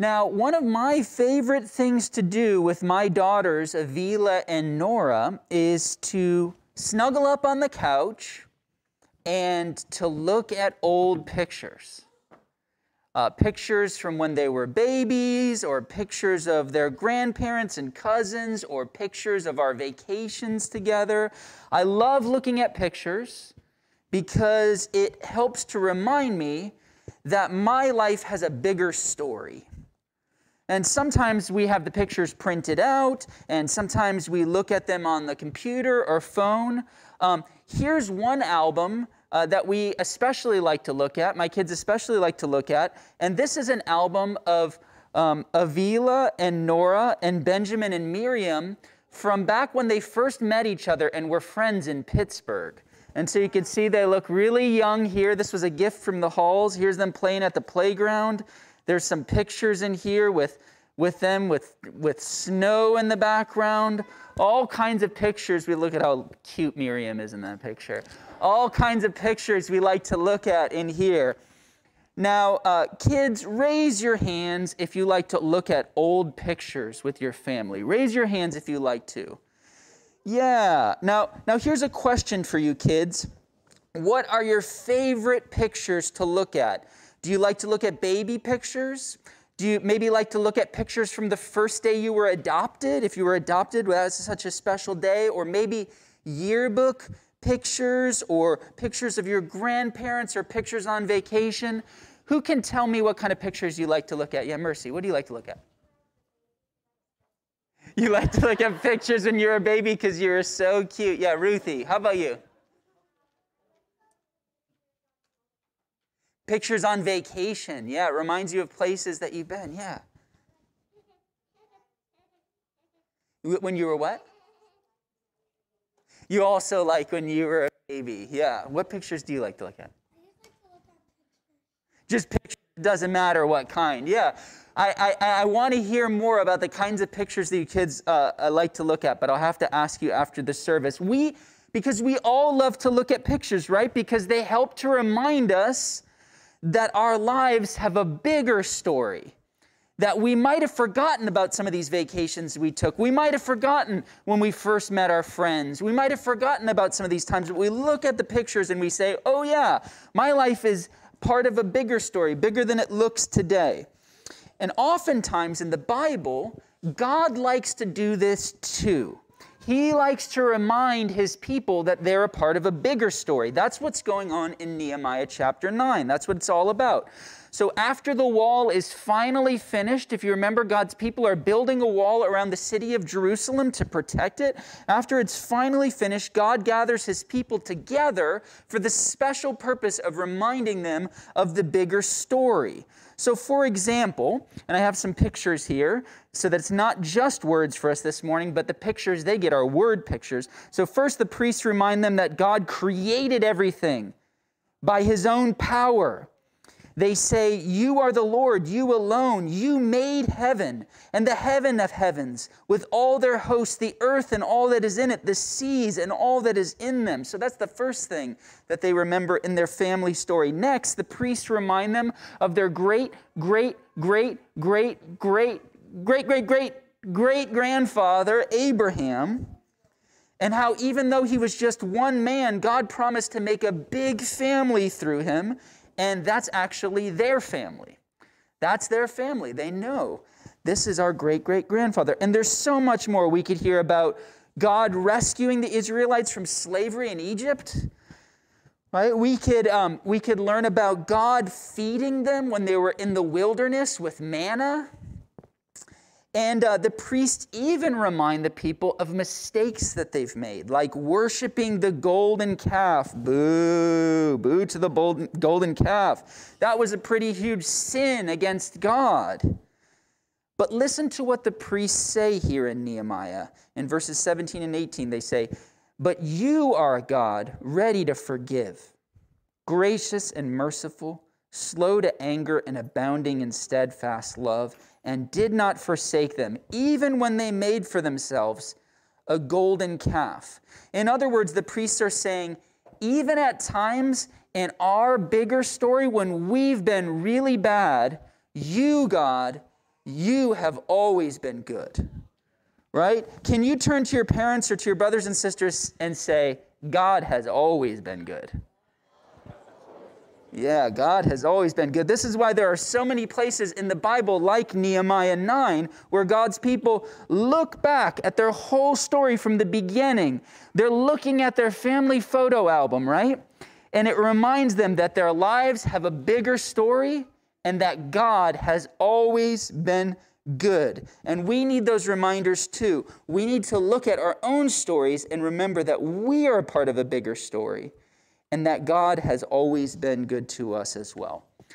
Now, one of my favorite things to do with my daughters, Avila and Nora, is to snuggle up on the couch and to look at old pictures. Uh, pictures from when they were babies, or pictures of their grandparents and cousins, or pictures of our vacations together. I love looking at pictures because it helps to remind me that my life has a bigger story. And sometimes we have the pictures printed out, and sometimes we look at them on the computer or phone. Um, here's one album uh, that we especially like to look at, my kids especially like to look at, and this is an album of um, Avila and Nora and Benjamin and Miriam from back when they first met each other and were friends in Pittsburgh. And so you can see they look really young here. This was a gift from the Halls. Here's them playing at the playground. There's some pictures in here with, with them with, with snow in the background. All kinds of pictures. We look at how cute Miriam is in that picture. All kinds of pictures we like to look at in here. Now, uh, kids, raise your hands if you like to look at old pictures with your family. Raise your hands if you like to. Yeah. Now, now here's a question for you kids. What are your favorite pictures to look at? Do you like to look at baby pictures? Do you maybe like to look at pictures from the first day you were adopted? If you were adopted, well, that's such a special day. Or maybe yearbook pictures or pictures of your grandparents or pictures on vacation. Who can tell me what kind of pictures you like to look at? Yeah, Mercy, what do you like to look at? You like to look at pictures when you're a baby because you were so cute. Yeah, Ruthie, how about you? Pictures on vacation. Yeah, it reminds you of places that you've been. Yeah. When you were what? You also like when you were a baby. Yeah. What pictures do you like to look at? Just pictures. Doesn't matter what kind. Yeah. I, I, I want to hear more about the kinds of pictures that you kids uh, uh, like to look at, but I'll have to ask you after the service. We, because we all love to look at pictures, right? Because they help to remind us that our lives have a bigger story. That we might have forgotten about some of these vacations we took. We might have forgotten when we first met our friends. We might have forgotten about some of these times, but we look at the pictures and we say, oh, yeah, my life is part of a bigger story, bigger than it looks today. And oftentimes in the Bible, God likes to do this too. He likes to remind his people that they're a part of a bigger story. That's what's going on in Nehemiah chapter 9. That's what it's all about. So, after the wall is finally finished, if you remember, God's people are building a wall around the city of Jerusalem to protect it. After it's finally finished, God gathers his people together for the special purpose of reminding them of the bigger story. So, for example, and I have some pictures here so that it's not just words for us this morning, but the pictures they get are word pictures. So, first, the priests remind them that God created everything by his own power. They say, You are the Lord, you alone. You made heaven and the heaven of heavens with all their hosts, the earth and all that is in it, the seas and all that is in them. So that's the first thing that they remember in their family story. Next, the priests remind them of their great, great, great, great, great, great, great, great, great grandfather, Abraham and how even though he was just one man, God promised to make a big family through him, and that's actually their family. That's their family. They know this is our great great grandfather. And there's so much more we could hear about God rescuing the Israelites from slavery in Egypt. Right? We could, um, we could learn about God feeding them when they were in the wilderness with manna. And uh, the priests even remind the people of mistakes that they've made, like worshiping the golden calf. Boo, boo to the golden calf. That was a pretty huge sin against God. But listen to what the priests say here in Nehemiah. In verses 17 and 18, they say, But you are a God, ready to forgive, gracious and merciful, slow to anger, and abounding in steadfast love and did not forsake them, even when they made for themselves a golden calf. In other words, the priests are saying, even at times in our bigger story, when we've been really bad, you, God, You have always been good. Right? Can you turn to your parents or to your brothers and sisters and say, God has always been good? Yeah, God has always been good. This is why there are so many places in the Bible, like Nehemiah 9, where God's people look back at their whole story from the beginning. They're looking at their family photo album, right? And it reminds them that their lives have a bigger story and that God has always been good. And we need those reminders too. We need to look at our own stories and remember that we are a part of a bigger story and that God has always been good to us as well.